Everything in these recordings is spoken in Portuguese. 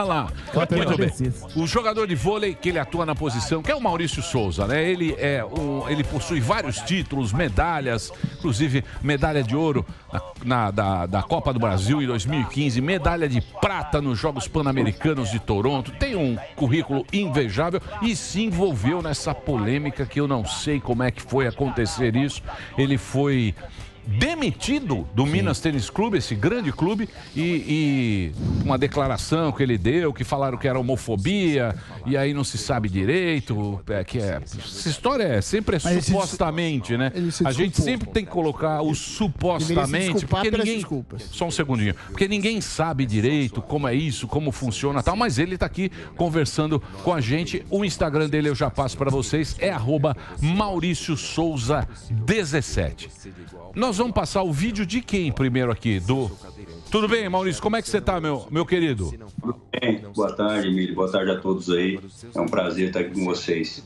Olha lá. Muito bem. O jogador de vôlei que ele atua na posição, que é o Maurício Souza, né? Ele é um, ele possui vários títulos, medalhas, inclusive medalha de ouro na, na- da, da Copa do Brasil em 2015, medalha de prata nos Jogos Pan-Americanos de Toronto. Tem um currículo invejável e se envolveu nessa polêmica que eu não sei como é que foi acontecer isso. Ele foi demitido do Minas Tênis Clube, esse grande clube, e, e uma declaração que ele deu, que falaram que era homofobia, e aí não se sabe direito, é, que é, essa história é sempre é Mas supostamente, né? A gente sempre tem que colocar o supostamente, porque ninguém, desculpas. só um segundinho, porque ninguém sabe direito como é isso, como funciona tal, mas ele tá aqui conversando com a gente. O Instagram dele eu já passo para vocês, é arroba Maurício Souza 17. Nós vamos passar o vídeo de quem primeiro aqui? Do. Tudo bem, Maurício? Como é que você tá, meu, meu querido? Bem, boa tarde, Emílio. Boa tarde a todos aí. É um prazer estar aqui com vocês.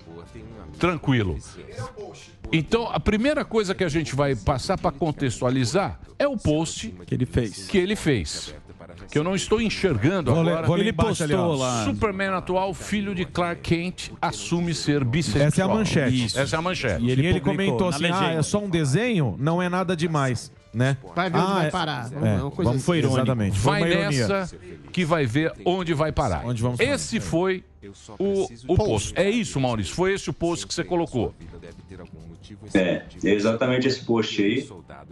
Tranquilo. Então, a primeira coisa que a gente vai passar para contextualizar é o post que ele fez. Que ele fez. Que eu não estou enxergando Vou agora. vou Ele embaixo ali, postou lá. Superman atual, filho de Clark Kent, assume ser bissexual. Essa é a manchete. Isso. Essa é a manchete. E ele, comentou assim: ah, é só um desenho, não é nada demais. Né? Vai ver onde ah, vai é- parar. É, Uma coisa vamos, assim. Exatamente. Foi Vai uma ironia. nessa que vai ver onde vai parar. Esse foi o, o post. É isso, Maurício. Foi esse o post que você colocou. É, é exatamente esse post aí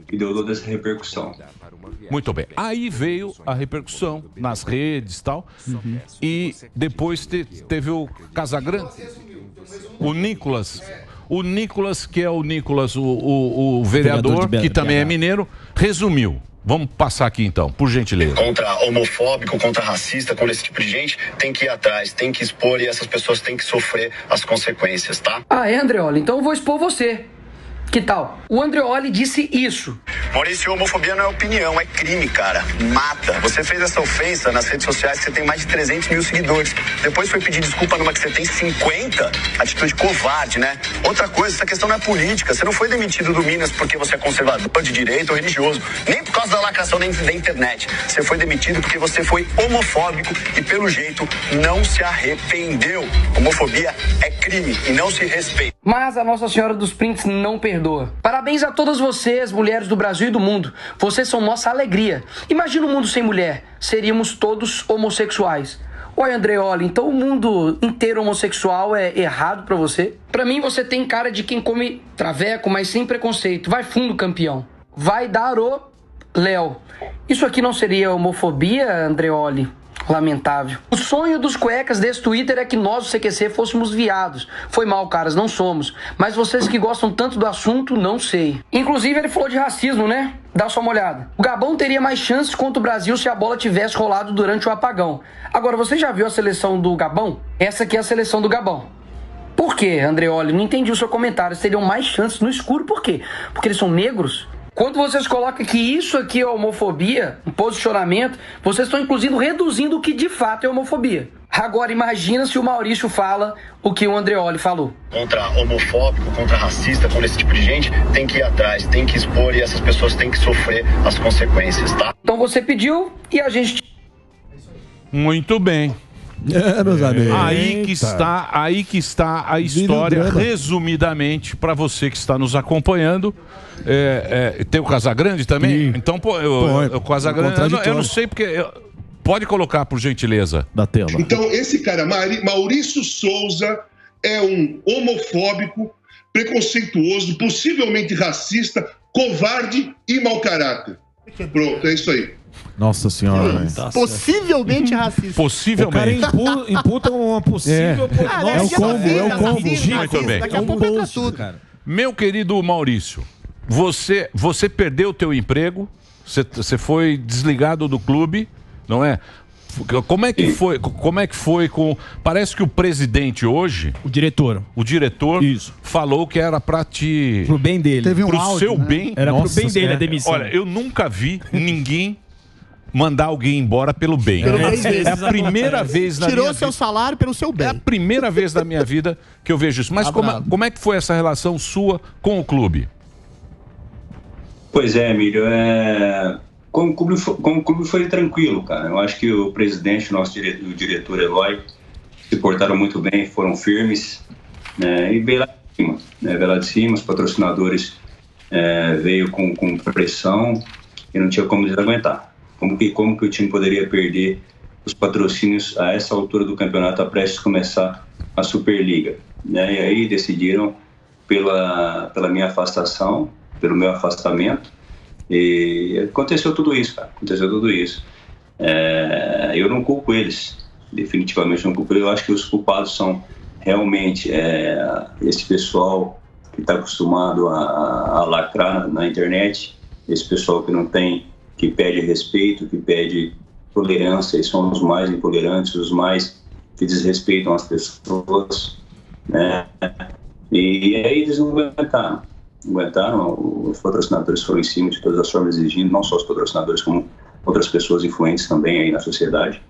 que deu toda essa repercussão. Muito bem. Aí veio a repercussão nas redes e tal. E depois te- teve o Casagrande, o Nicolas. O Nicolas, que é o Nicolas, o, o- o vereador, que também é mineiro, resumiu. Vamos passar aqui então, por gentileza. contra homofóbico, contra racista, contra esse tipo de gente, tem que ir atrás, tem que expor e essas pessoas têm que sofrer as consequências, tá? Ah, é, Andreoli? Então eu vou expor você. Que tal? O Andreoli disse isso. Maurício, homofobia não é opinião, é crime, cara. Mata. Você fez essa ofensa nas redes sociais, você tem mais de 300 mil seguidores. Depois foi pedir desculpa numa que você tem 50. Atitude covarde, né? Outra coisa, essa questão não é política. Você não foi demitido do Minas porque você é conservador de direito ou religioso. Nem por causa da lacração da da internet. Você foi demitido porque você foi homofóbico e, pelo jeito, não se arrependeu. Homofobia é crime e não se respeita. Mas a Nossa Senhora dos Prints não perdoa. Parabéns a todas vocês, mulheres do Brasil e do mundo. Vocês são nossa alegria. Imagina um mundo sem mulher. Seríamos todos homossexuais. Oi, Andreoli, então o mundo inteiro homossexual é errado pra você? Pra mim, você tem cara de quem come traveco, mas sem preconceito. Vai fundo, campeão. Vai dar o Léo. Isso aqui não seria homofobia, Andreoli? Lamentável. O sonho dos cuecas desse Twitter é que nós, o CQC, fôssemos viados. Foi mal, caras, não somos. Mas vocês que gostam tanto do assunto, não sei. Inclusive, ele falou de racismo, né? Dá só uma olhada. O Gabão teria mais chances contra o Brasil se a bola tivesse rolado durante o apagão. Agora, você já viu a seleção do Gabão? Essa aqui é a seleção do Gabão. Por quê, Andreoli? Não entendi o seu comentário. Eles teriam mais chances no escuro, por quê? Porque eles são negros? Quando vocês colocam que isso aqui é homofobia, um posicionamento, vocês estão inclusive reduzindo o que de fato é homofobia. Agora imagina se o Maurício fala o que o Andreoli falou. contra homofóbico, contra racista, contra esse tipo de gente, tem que ir atrás, tem que expor e essas pessoas têm que sofrer as consequências, tá? Então você pediu e a gente Muito bem. É, meus amigos. Aí que está, aí que está a história, resumidamente, para você que está nos acompanhando. É, é, tem o Casagrande também? Então, pô, eu, eu- o Casagrande, eu, não- eu não sei porque. eu- pode colocar, por gentileza. Da tela. Então, esse cara, Mari- Maurício Souza, é um homofóbico, preconceituoso, possivelmente racista, covarde e mau caráter. Pronto, é isso aí. Nossa senhora, velho. Possivelmente racista. Possivelmente. O cara impu- imputa uma possível. É. Ah, Nossa, né? é o combo, é o combo. Racista, Muito bem. Daqui a pouco entra tudo. Meu querido Maurício, você, você perdeu o teu emprego, você, você foi desligado do clube, não é? Como é que foi? Como é que foi com? Parece que o presidente hoje, O diretor. o diretor, Isso. falou que era pra te Pro bem dele. Teve um pro áudio, seu né? bem. Era Nossa, pro bem dele é. a demissão. Olha, eu nunca vi ninguém mandar alguém embora pelo bem. Pelo é, bem é a primeira vez na Tirou minha seu vida. salário pelo seu É a bem. primeira vez da minha vida que eu vejo isso. Mas como, bravo. como é que foi essa relação sua com o clube? Pois é, Emílio, é... com o, clube, foi- com o clube foi tranquilo, cara. Eu acho que o presidente, o nosso diretor, o diretor Eloy, se portaram muito bem, foram firmes, né? E veio lá de cima, né? Veio lá de cima, os patrocinadores é, veio com, com pressão e não tinha como desaguentar. Como que, como que o time poderia perder os patrocínios a essa altura do campeonato, a prestes começar a Superliga? Né? E aí decidiram pela, pela minha afastação, pelo meu afastamento, e aconteceu tudo isso, cara. Aconteceu tudo isso. É, eu não culpo eles, definitivamente não culpo. Eu acho que os culpados são realmente é, esse pessoal que está acostumado a, a lacrar na internet, esse pessoal que não tem, que pede respeito, que pede tolerância, e são os mais intolerantes, os mais que desrespeitam as pessoas, né? E aí eles não aguentaram. Não aguentaram, os patrocinadores foram em cima de todas as formas exigindo, não só os patrocinadores, como outras pessoas influentes também aí na sociedade.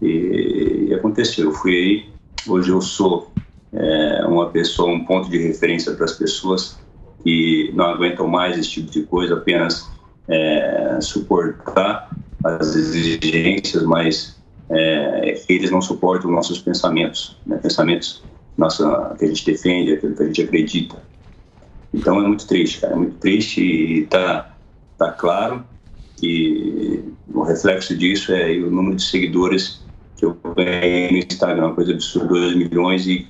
E, e aconteceu, eu fui aí, hoje eu sou é, uma pessoa, um ponto de referência para as pessoas que não aguentam mais esse tipo de coisa, apenas é, suportar as exigências, mas é, eles não suportam nossos pensamentos, né? pensamentos nossa, que a gente defende, aquilo que a gente acredita. Então é muito triste, cara, é muito triste e tá, tá claro que o reflexo disso é o número de seguidores que eu ganhei no Instagram, coisa absurda, 2 milhões e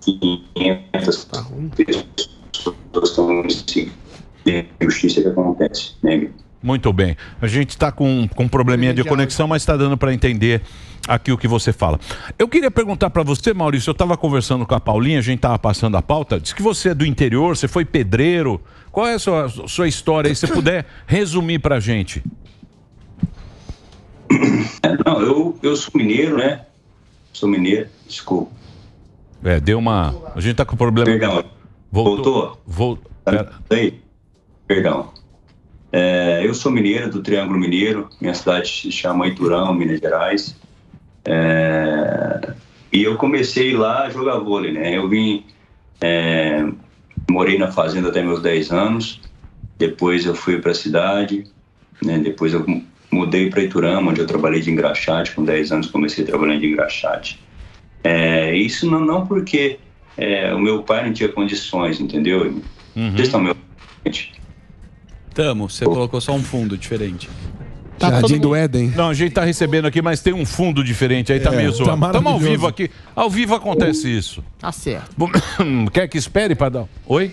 500 pessoas estão me seguindo. É justiça que acontece, né? Muito bem. A gente está com, com um probleminha de conexão, mas está dando para entender aqui o que você fala. Eu queria perguntar para você, Maurício, eu estava conversando com a Paulinha, a gente estava passando a pauta, disse que você é do interior, você foi pedreiro. Qual é a sua, sua história aí? Se você puder resumir para a gente. É, não, eu, eu sou mineiro, né? Sou mineiro, desculpa. É, deu uma. A gente tá com problema. Perdão. Voltou? Voltou? Aí? Perdão. É, eu sou mineiro do Triângulo Mineiro, minha cidade se chama Iturão, Minas Gerais. É, e eu comecei lá a jogar vôlei, né? Eu vim, é, morei na fazenda até meus 10 anos, depois eu fui para a cidade, né? depois eu mudei para Iturama, onde eu trabalhei de engraxate, com 10 anos comecei trabalhando de engraxate. É, isso não, não porque é, o meu pai não tinha condições, entendeu? Vocês estão me ouvindo? Tamo, você colocou só um fundo diferente. Tá Jardim do Éden. Não, a gente tá recebendo aqui, mas tem um fundo diferente aí, tá É, meio tá. Estamos ao vivo aqui. Ao vivo acontece isso. Tá certo. Bom, Quer que espere, Padão? Oi?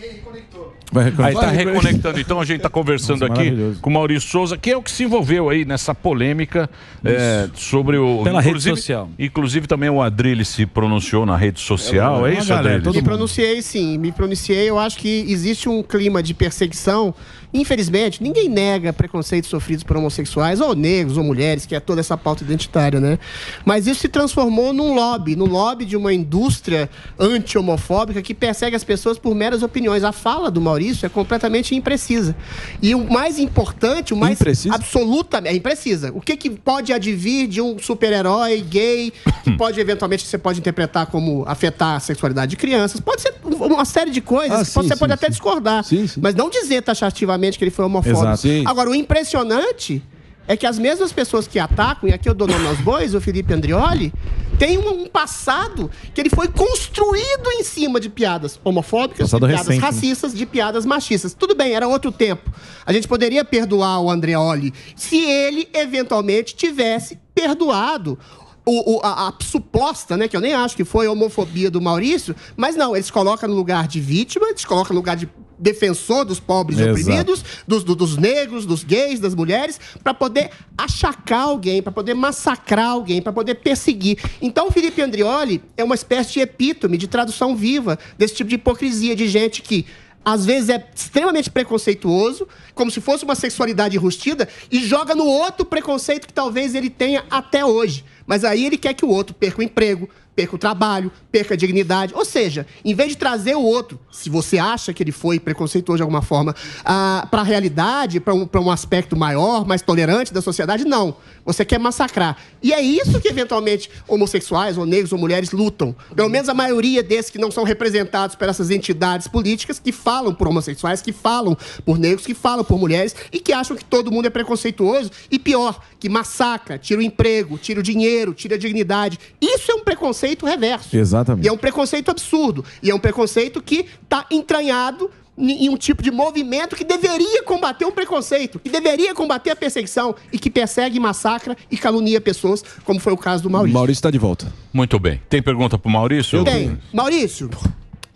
Vai Aí tá Vai, reconectando, então a gente tá conversando Nossa, aqui com o Maurício Souza, que é o que se envolveu aí nessa polêmica é, sobre o. Pela rede inclusive- social. Inclusive também o Adrilho se pronunciou na rede social, é, isso, Adrilho? Me pronunciei sim, me pronunciei. Eu acho que existe um clima de perseguição. Infelizmente, ninguém nega preconceitos sofridos por homossexuais, ou negros, ou mulheres, que é toda essa pauta identitária, né? Mas isso se transformou num lobby, no lobby de uma indústria anti-homofóbica que persegue as pessoas por meras opiniões. A fala do Maurício é completamente imprecisa. E o mais importante, o mais absolutamente é imprecisa. O que, que pode advir de um super-herói gay que pode eventualmente você pode interpretar como afetar a sexualidade de crianças? Pode ser uma série de coisas Ah, que você sim, pode sim, até discordar, mas não dizer taxativamente que ele foi homofóbico. Exato. Sim. Agora, o impressionante é que as mesmas pessoas que atacam, e aqui eu dou nome aos bois, o Felipe Andrioli, tem um, passado que ele foi construído em cima de piadas homofóbicas, Passado de piadas recente, né? racistas, de piadas machistas. Tudo bem, era outro tempo. A gente poderia perdoar o Andreoli se ele, eventualmente, tivesse perdoado o, o- a, a suposta, né, que eu nem acho que foi a homofobia do Maurício, mas não, eles colocam no lugar de vítima, eles colocam no lugar de defensor dos pobres e oprimidos, dos, do- dos negros, dos gays, das mulheres, para poder achacar alguém, para poder massacrar alguém, para poder perseguir. Então, o Felipe Andrioli é uma espécie de epítome, de tradução viva desse tipo de hipocrisia de gente que às vezes é extremamente preconceituoso, como se fosse uma sexualidade enrustida, e joga no outro preconceito que talvez ele tenha até hoje. Mas aí ele quer que o outro perca o emprego, perca o trabalho, perca a dignidade. Ou seja, em vez de trazer o outro, se você acha que ele foi preconceituoso de alguma forma, ah, para a realidade, para um, um aspecto maior, mais tolerante da sociedade, não. Você quer massacrar. E é isso que, eventualmente, homossexuais, ou negros, ou mulheres lutam. Pelo menos a maioria desses que não são representados por essas entidades políticas que falam por homossexuais, que falam por negros, que falam por mulheres e que acham que todo mundo é preconceituoso. E pior, que massacra, tira o emprego, tira o dinheiro, tira a dignidade. Isso é um preconceito reverso. Exatamente. E é um preconceito absurdo. E é um preconceito que está entranhado em um tipo de movimento que deveria combater o preconceito, que deveria combater a perseguição e que persegue, massacra e calunia pessoas, como foi o caso do Maurício. Maurício está de volta. Muito bem. Tem pergunta para o Maurício? Tem. Maurício,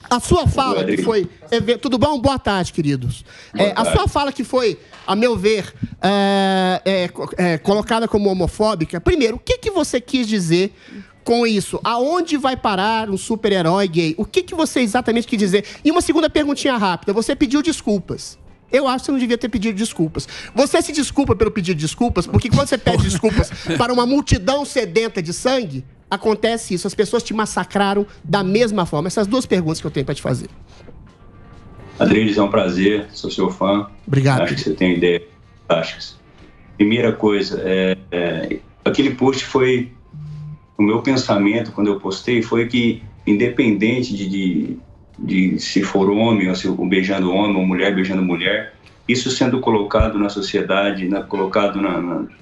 a sua fala que foi. é, tudo bom? Boa tarde, queridos. É, a sua fala que foi, a meu ver, é, é, é, colocada como homofóbica. Primeiro, o que, que você quis dizer com isso? Aonde vai parar um super-herói gay? O que, que você exatamente quis dizer? E uma segunda perguntinha rápida. Você pediu desculpas. Eu acho que você não devia ter pedido desculpas. Você se desculpa pelo pedido de desculpas, porque quando você pede desculpas para uma multidão sedenta de sangue, acontece isso. As pessoas te massacraram da mesma forma. Essas duas perguntas que eu tenho para te fazer. Adriles, é um prazer, sou seu fã. Obrigado. Acho que você tem ideias fantásticas. Primeira coisa, é, é, aquele post foi o meu pensamento quando eu postei foi que, independente de, de, de se for homem ou se beijando homem ou mulher beijando mulher, isso sendo colocado na sociedade, na, colocado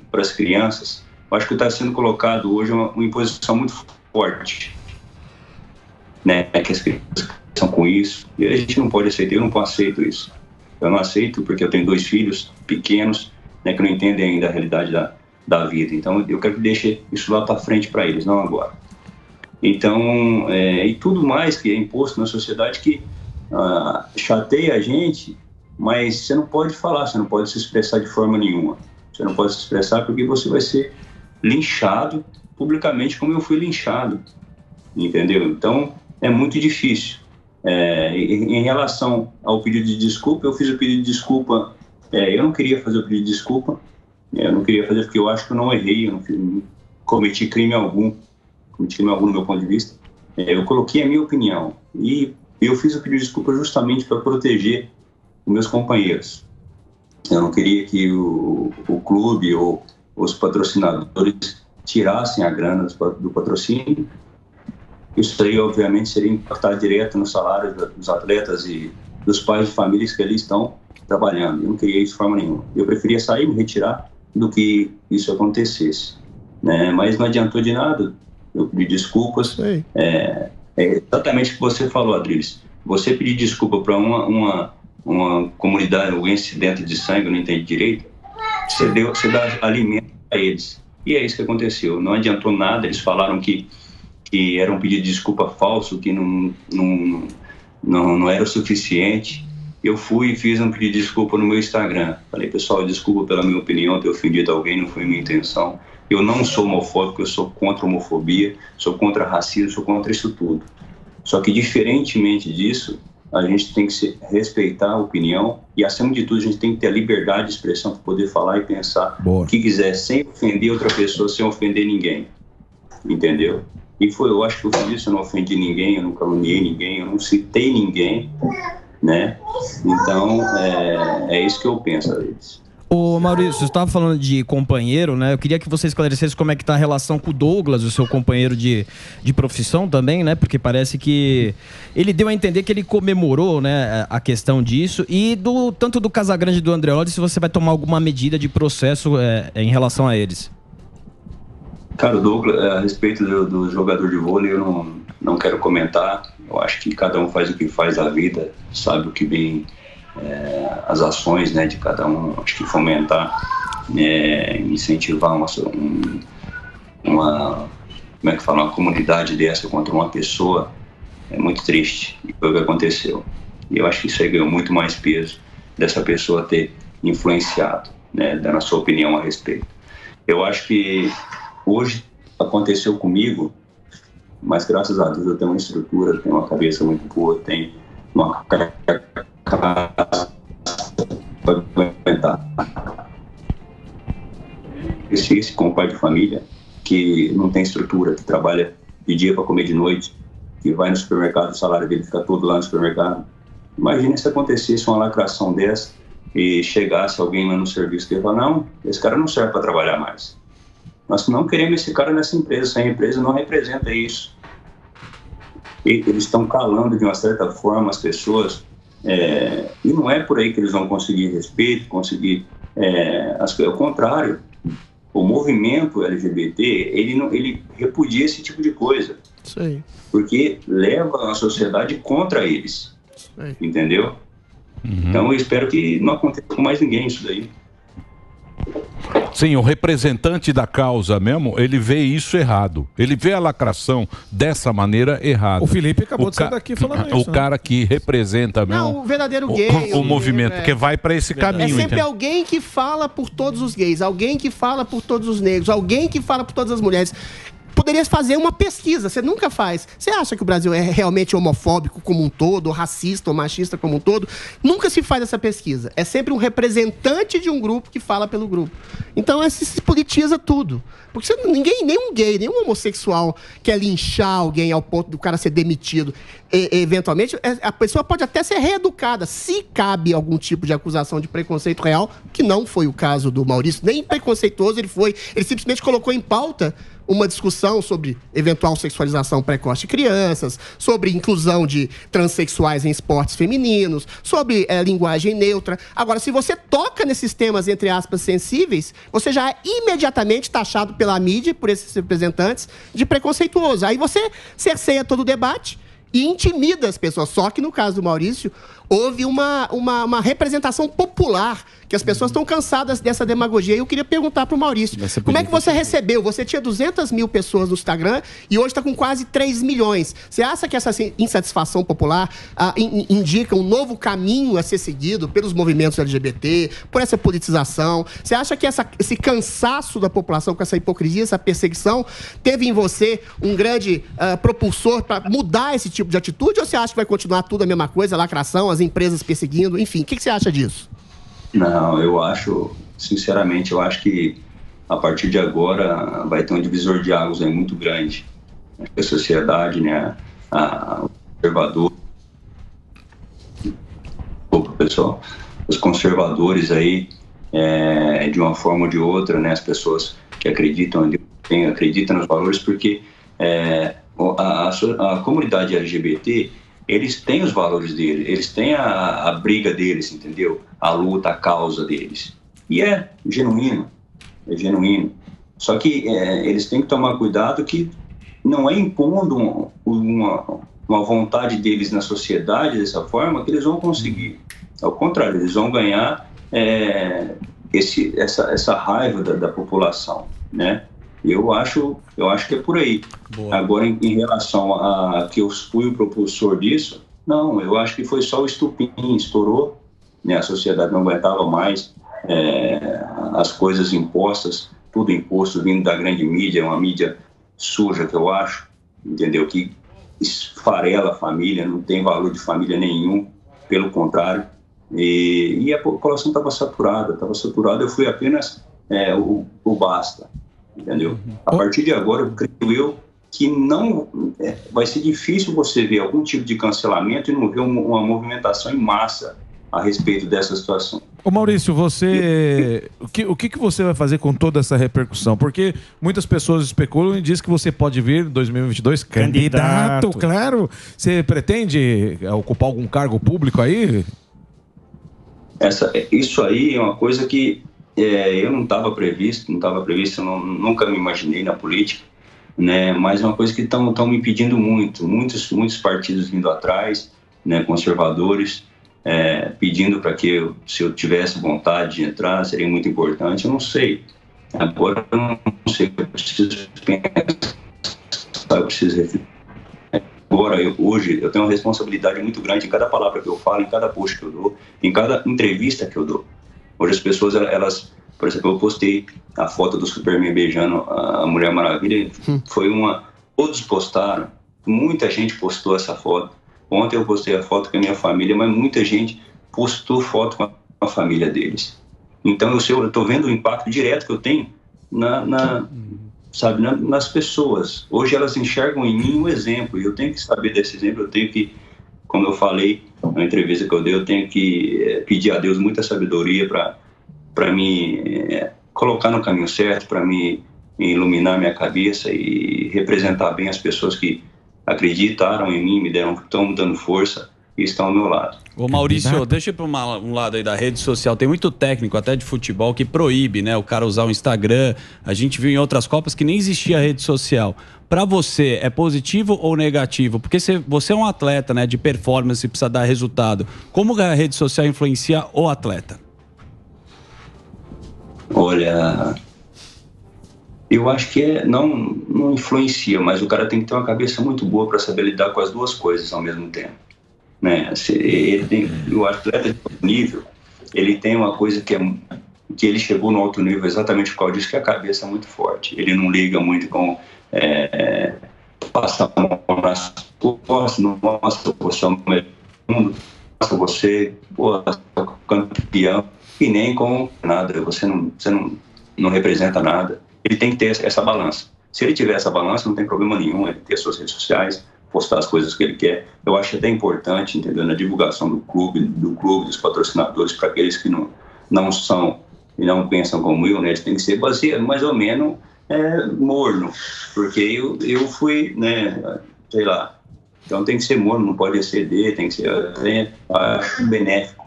para as crianças, acho que está sendo colocado hoje uma, uma imposição muito forte, né? Que as crianças são com isso e a gente não pode aceitar. Eu não aceito isso. Eu não aceito porque eu tenho dois filhos pequenos, né? Que não entendem ainda a realidade da, da vida. Então eu quero que deixe isso lá para frente para eles, não agora. Então, é, e tudo mais que é imposto na sociedade que ah, chateia a gente, mas você não pode falar, você não pode se expressar de forma nenhuma. Você não pode se expressar porque você vai ser linchado publicamente como eu fui linchado, entendeu? Então, é muito difícil. É, em relação ao pedido de desculpa, eu fiz o pedido de desculpa, é, eu não queria fazer o pedido de desculpa, eu não queria fazer porque eu acho que eu não errei, eu não, não cometi crime algum, cometi crime algum do meu ponto de vista. É, eu coloquei a minha opinião e eu fiz o pedido de desculpa justamente para proteger os meus companheiros. Eu não queria que o, o clube ou os patrocinadores tirassem a grana do patrocínio. Isso aí, obviamente, seria impactar direto no salário dos atletas e dos pais de famílias que ali estão trabalhando. Eu não queria isso de forma nenhuma. Eu preferia sair, me retirar do que isso acontecesse. Né? Mas não adiantou de nada. Eu pedi desculpas. É, é, exatamente o que você falou, Adriles. Você pedir desculpa para uma, uma, uma comunidade, um incidente de sangue, eu não entendi direito, você, deu, você dá alimento a eles. E é isso que aconteceu. Não adiantou nada. Eles falaram que, que era um pedido de desculpa falso, que não, não, não, não era o suficiente eu fui e fiz um pedido de desculpa no meu Instagram. Falei, pessoal, desculpa pela minha opinião, ter ofendido alguém, não foi minha intenção. Eu não sou homofóbico, eu sou contra a homofobia, sou contra racismo, sou contra isso tudo. Só que, diferentemente disso, a gente tem que respeitar a opinião e, acima de tudo, a gente tem que ter a liberdade de expressão para poder falar e pensar Boa. o que quiser, sem ofender outra pessoa, sem ofender ninguém. Entendeu? E foi, eu acho que eu fiz isso, eu não ofendi ninguém, eu não caluniei ninguém, eu não citei ninguém né? Então, é, é isso que eu penso vezes. Ô Maurício, você estava falando de companheiro, né? Eu queria que você esclarecesse como é que tá a relação com o Douglas, o seu companheiro de, de profissão também, né? Porque parece que ele deu a entender que ele comemorou, né, a questão disso. E do tanto do Casagrande e do Andreoli, se você vai tomar alguma medida de processo é, em relação a eles. Cara, o Douglas, a respeito do, do jogador de vôlei, eu não, não quero comentar. Eu acho que cada um faz o que faz a vida, sabe o que bem é, as ações né, de cada um. Acho que fomentar, é, incentivar uma, um, uma, como é que fala, uma comunidade dessa contra uma pessoa é muito triste. E foi o que aconteceu. E eu acho que isso aí ganhou muito mais peso dessa pessoa ter influenciado, né, dando a sua opinião a respeito. Eu acho que hoje aconteceu comigo mas graças a Deus eu tenho uma estrutura, tenho uma cabeça muito boa, tenho uma esse com pai de família que não tem estrutura, que trabalha de dia para comer de noite, que vai no supermercado, o salário dele fica todo lá no supermercado. Imagina se acontecesse uma lacração dessa e chegasse alguém lá no serviço e falar, não, esse cara não serve para trabalhar mais. Nós não queremos esse cara nessa empresa, essa empresa não representa isso. E eles estão calando de uma certa forma as pessoas, é, e não é por aí que eles vão conseguir respeito, conseguir. É, as, ao contrário, o movimento LGBT ele, não, ele repudia esse tipo de coisa. Sim. Porque leva a sociedade contra eles. Sim. Entendeu? Uhum. Então eu espero que não aconteça com mais ninguém isso daí. Sim, o representante da causa mesmo, ele vê isso errado. Ele vê a lacração dessa maneira errada. O Felipe acabou O de sair daqui falando O isso. né? cara que representa mesmo Não, o verdadeiro o, gay. o movimento, é. porque vai para esse É caminho. sempre entendeu? alguém que fala por todos os gays, alguém que fala por todos os negros, alguém que fala por todas as mulheres. Poderia fazer uma pesquisa, você nunca faz. Você acha que o Brasil é realmente homofóbico como um todo, ou racista ou machista como um todo? Nunca se faz essa pesquisa. É sempre um representante de um grupo que fala pelo grupo. Então é, se, politiza tudo. Porque você- ninguém, nenhum gay, nenhum homossexual quer linchar alguém ao ponto do cara ser demitido. Eventualmente, é- a pessoa pode até ser reeducada, se cabe algum tipo de acusação de preconceito real, que não foi o caso do Maurício, nem preconceituoso ele foi. Ele simplesmente colocou em pauta uma discussão sobre eventual sexualização precoce de crianças, sobre inclusão de transexuais em esportes femininos, sobre eh, linguagem neutra. Agora, se você toca nesses temas, entre aspas, sensíveis, você já é imediatamente taxado pela mídia, por esses representantes, de preconceituoso. Aí você cerceia todo o debate e intimida as pessoas. Só que no caso do Maurício, houve uma, uma, uma representação popular, que as pessoas estão cansadas dessa demagogia. E eu queria perguntar para o Maurício, como é que você recebeu? Você tinha 200 mil pessoas no Instagram e hoje está com quase 3 milhões. Você acha que essa insatisfação popular ah, in- indica um novo caminho a ser seguido pelos movimentos LGBT, por essa politização? Você acha que essa- esse cansaço da população com essa hipocrisia, essa perseguição, teve em você um grande ah, propulsor para mudar esse tipo de atitude? Ou você acha que vai continuar tudo a mesma coisa, lacração, as empresas perseguindo? Enfim, o que, que você acha disso? Não, eu acho, sinceramente, eu acho que a partir de agora vai ter um divisor de águas aí muito grande. Que a sociedade, né, a, conservador, Opa, pessoal, os conservadores aí, é, de uma forma ou de outra, né, as pessoas que acreditam, em Deus, quem acredita nos valores, porque é, a, a a comunidade LGBT, eles têm os valores deles, eles têm a, a briga deles, entendeu? A luta, a causa deles. E é genuíno, é genuíno. Só que é, eles têm que tomar cuidado que não é impondo um- uma, uma vontade deles na sociedade dessa forma que eles vão conseguir. Ao contrário, eles vão ganhar é, esse, essa, essa raiva da, da população, né? Eu acho, eu acho que é por aí. Agora, em, em relação a que eu fui o propulsor disso, não, eu acho que foi só o estupim, estourou, né? A sociedade não aguentava mais é, as coisas impostas, tudo imposto vindo da grande mídia, uma mídia suja que eu acho, entendeu? Que esfarela a família, não tem valor de família nenhum, pelo contrário. E, e a população estava saturada, estava saturada. Eu fui apenas é, o, o basta, entendeu? A partir de agora, eu creio eu que não é, vai ser difícil você ver algum tipo de cancelamento e não ver uma, uma movimentação em massa a respeito dessa situação. Ô Maurício, você. O que, o que que você vai fazer com toda essa repercussão? Porque muitas pessoas especulam e dizem que você pode vir em 2022 candidato, Candidato. claro. Você pretende eh, ocupar algum cargo público aí? Essa, isso aí é uma coisa que é, eu não estava previsto, não estava previsto, não, nunca me imaginei na política, né? Mas é uma coisa que estão me pedindo muito, muitos muitos partidos vindo atrás, né? Conservadores é, pedindo para que eu, se eu tivesse vontade de entrar seria muito importante. Eu não sei, agora eu não sei, eu preciso pensar, eu preciso refletir. Agora, eu, hoje, eu tenho uma responsabilidade muito grande em cada palavra que eu falo, em cada post que eu dou, em cada entrevista que eu dou. Hoje as pessoas, elas, por exemplo, eu postei a foto do Superman beijando a Mulher Maravilha, foi uma... Todos postaram, muita gente postou essa foto. Ontem eu postei a foto com a minha família, mas muita gente postou foto com a, com a família deles. Então eu estou vendo o impacto direto que eu tenho na, na, sabe, na- nas pessoas. Hoje elas enxergam em mim um exemplo e eu tenho que saber desse exemplo, eu tenho que, como eu falei na entrevista que eu dei, eu tenho que eh, pedir a Deus muita sabedoria para me eh, colocar no caminho certo, para me iluminar minha cabeça e representar bem as pessoas que acreditaram em mim, me deram, estão me dando força e estão ao meu lado. Ô Maurício, deixa eu ir para um lado aí da rede social. Tem muito técnico, até de futebol, que proíbe, né? O cara usar o Instagram. A gente viu em outras Copas que nem existia rede social. Para você, é positivo ou negativo? Porque você, você é um atleta, né? De performance, precisa dar resultado. Como a rede social influencia o atleta? Olha, eu acho que é, não, não influencia, mas o cara tem que ter uma cabeça muito boa para saber lidar com as duas coisas ao mesmo tempo. Né? Se ele tem, o atleta de alto nível, ele tem uma coisa que é que ele chegou no alto nível exatamente por causa disso, que a cabeça é muito forte. Ele não liga muito com é, passar a mão nas costas, não mostra você é o melhor do mundo, mostra você, pô, sou campeão, e nem com nada, você não, você não, não representa nada. Ele tem que ter essa- essa balança. Se ele tiver essa balança, não tem problema nenhum ele ter suas redes sociais, postar as coisas que ele quer. Eu acho até importante, entendeu, na divulgação do clube, do clube, dos patrocinadores, para aqueles que não, não são e não pensam como eu, né, eles têm que ser baseado mais ou menos é, morno, porque eu, eu fui, né, sei lá, então tem que ser morno, não pode exceder, tem que ser é, acho benéfico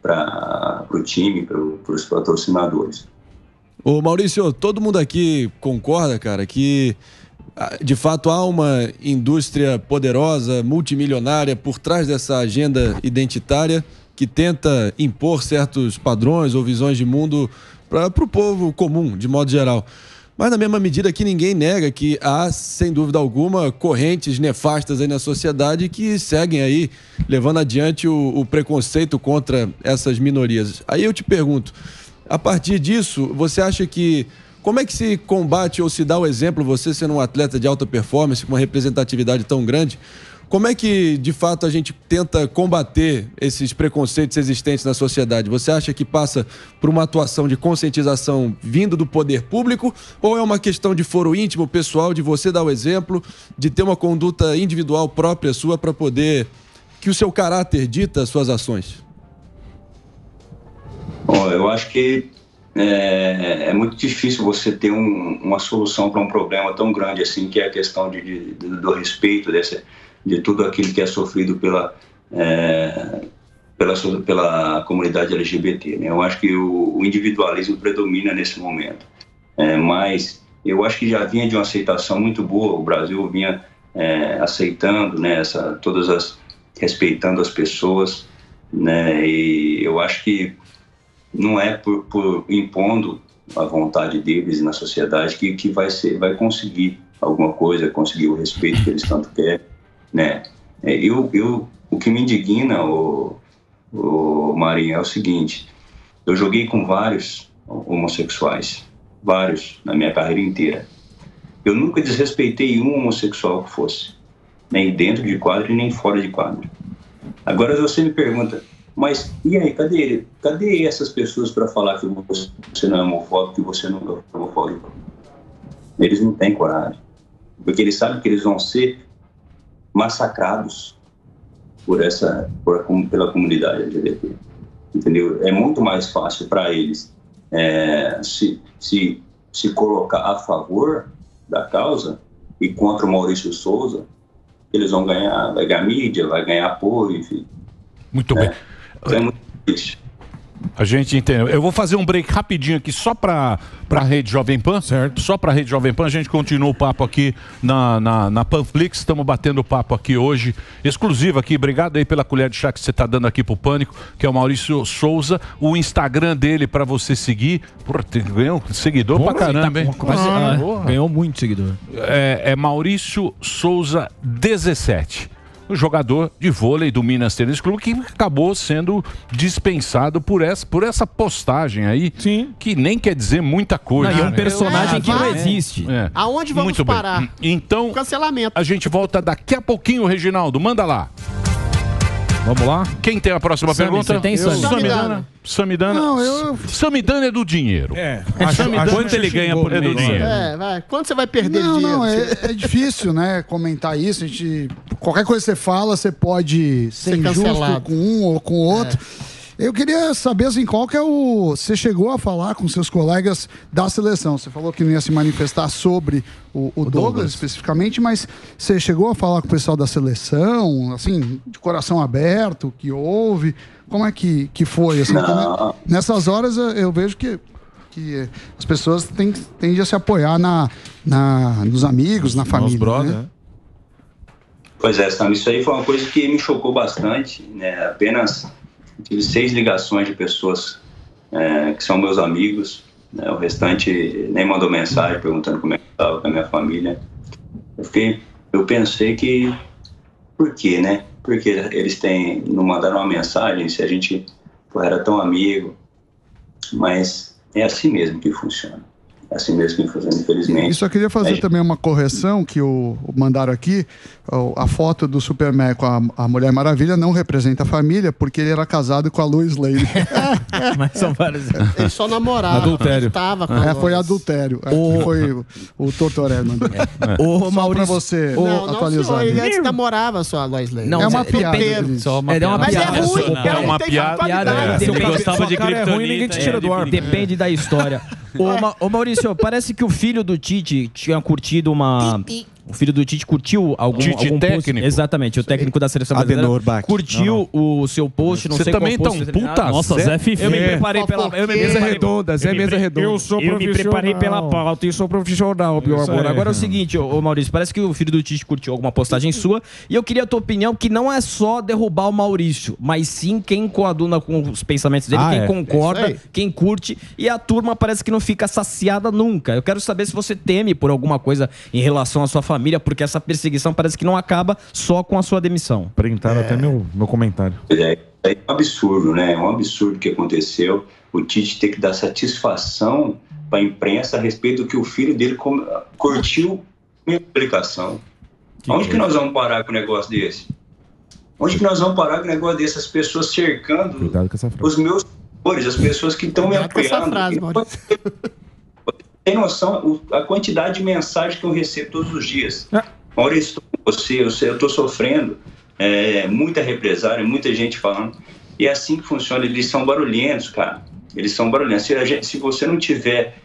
para o time, para os patrocinadores. Ô Maurício, todo mundo aqui concorda, cara, que de fato há uma indústria poderosa, multimilionária por trás dessa agenda identitária que tenta impor certos padrões ou visões de mundo para o povo comum, de modo geral. Mas na mesma medida que ninguém nega que há, sem dúvida alguma, correntes nefastas aí na sociedade que seguem aí levando adiante o, o preconceito contra essas minorias. Aí eu te pergunto, a partir disso, você acha que como é que se combate ou se dá o exemplo, você sendo um atleta de alta performance com uma representatividade tão grande, como é que de fato a gente tenta combater esses preconceitos existentes na sociedade? Você acha que passa por uma atuação de conscientização vindo do poder público ou é uma questão de foro íntimo, pessoal, de você dar o exemplo, de ter uma conduta individual própria sua para poder que o seu caráter dita as suas ações? Ó, eu acho que é, é muito difícil você ter um- uma solução para um problema tão grande assim, que é a questão de, de- do, respeito de tudo aquilo que é sofrido pela, é, pela, pela comunidade LGBT. Né? Eu acho que o, o individualismo predomina nesse momento. É, mas eu acho que já vinha de uma aceitação muito boa, o Brasil vinha é, aceitando né, essa, todas as respeitando as pessoas, né? E eu acho que não é por, por impondo a vontade deles na sociedade que, que vai ser vai conseguir alguma coisa conseguir o respeito que eles tanto querem né? É, eu, eu o que me indigna o, o Marinho é o seguinte eu joguei com vários homossexuais vários na minha carreira inteira. Eu nunca desrespeitei um homossexual que fosse nem dentro de quadro e nem fora de quadro. Agora você me pergunta mas e aí, cadê ele? Cadê essas pessoas para falar que você, não é homofóbico, que você nunca foi homofóbico? Eles não têm coragem. Porque eles sabem que eles vão ser massacrados por essa, por, pela comunidade LGBT. Entendeu? É muito mais fácil para eles é, se, se, se colocar a favor da causa e contra o Maurício Souza, eles vão ganhar, vai ganhar mídia, vai ganhar apoio, enfim. Muito bem. É muito difícil. A gente entendeu. Eu vou fazer um break rapidinho aqui só para a Rede Jovem Pan. Certo. Só para a Rede Jovem Pan. A gente continua o papo aqui na, na, na Panflix. Estamos batendo papo aqui hoje. Exclusivo aqui. Obrigado aí pela colher de chá que você está dando aqui pro Pânico, que é o Maurício Souza. O Instagram dele para você seguir. Porra, tem- ganhou seguidor Porra, pra caramba, tá hein? quase- Ah, ah, ganhou muito seguidor. É, é Maurício Souza 17. O jogador de vôlei do Minas Tênis Clube que acabou sendo dispensado por essa, por essa postagem aí. Sim. Que nem quer dizer muita coisa. Não, e é um né? personagem que não É. existe. É. Aonde vamos Muito bem. parar? Então, Cancelamento. a gente volta daqui a pouquinho, Reginaldo. Manda lá. Vamos lá. Quem tem a próxima Sami, pergunta? você tem, Sami? Samidana. Samidana. Não, eu- Samidana é do dinheiro. É. Samidana Quanto ele ganha por é do mês? dinheiro. É, vai. Quanto você vai perder Não, de dinheiro? não, é, é difícil, né, comentar isso. A gente, qualquer coisa que você fala, você pode ser, Ser injusto cancelado. com um ou com o outro. Eu queria saber, assim, qual que é o... Você chegou a falar com seus colegas da seleção. Você falou que não ia se manifestar sobre o, o Douglas, especificamente, mas você chegou a falar com o pessoal da seleção, assim, de coração aberto, o que houve? Como é que, que foi? Assim, Não. como é- nessas horas eu, eu vejo que que as pessoas têm, tendem a se apoiar na, na, nos amigos, na família. brother, né? Pois é, Sam, isso aí foi uma coisa que me chocou bastante, né? Apenas tive seis ligações de pessoas é, que são meus amigos, né? O restante nem mandou mensagem perguntando como é que estava com a minha família. Eu fiquei, eu pensei que por quê, né? Porque eles têm não mandaram uma mensagem se a gente pô, era tão amigo, mas é assim mesmo que funciona. É assim mesmo que funciona, infelizmente. E só queria fazer Mas- também uma correção que o, o mandaram aqui. O- A foto do Superman com a, a Mulher Maravilha não representa a família, porque ele era casado com a Lois Lane. Mas são vários. Ele só namorava. Adultério. Tava com É, a foi adultério. É, Foi o, o Tortorelli mandou. Ô, Só pra Maurício, você Não, não, atualizar. senhor, ele antes namorava só a Lois Lane. Não, é uma é- piada. Só uma É, é uma Mas é piada. ruim, É uma não tem piada. qualidade. Piada, Se ele gostava de cara é ruim, ninguém te tira é, do ar. de Depende da história. Ô, Ma- ô, Maurício, parece que o filho do Tite tinha curtido uma. O filho do Tite curtiu algum, Tite algum post. técnico? Exatamente, o técnico da seleção brasileira. Adenor Bach. Curtiu o seu post, não Você sei também qual tá post um determinado. puta Nossa, Zé Fifi. Eu me preparei pela. Eu me Mesa preparei- redonda, Zé Mesa redonda. Eu sou Eu me preparei pela pauta e sou profissional, meu amor. Agora é o seguinte, ô, Maurício, parece que o filho do Tite curtiu alguma postagem sua e eu queria a tua opinião que não é só derrubar o Maurício, mas sim quem coaduna com os pensamentos dele, Ah, quem é. concorda, É quem curte e a turma parece que não fica saciada nunca. Eu quero saber se você teme por alguma coisa em relação à sua família, porque essa perseguição parece que não acaba só com a sua demissão. Printaram até meu, meu comentário. É, é um absurdo, né? É um absurdo o que aconteceu. O Tite ter que dar satisfação para a imprensa a respeito do que o filho dele com- curtiu minha publicação. Onde que nós vamos parar com um negócio desse? Onde que nós vamos parar com um negócio desse? As pessoas cercando Cuidado com essa frase. os meus as pessoas que estão me Cuidado com essa apoiando. Tem noção o- a quantidade de mensagens que eu recebo todos os dias. Maurício, estou com você, eu estou sofrendo, é, muita represária, muita gente falando. E é assim que funciona, eles são barulhentos, cara. Eles são barulhentos. Se, a gente- se você não tiver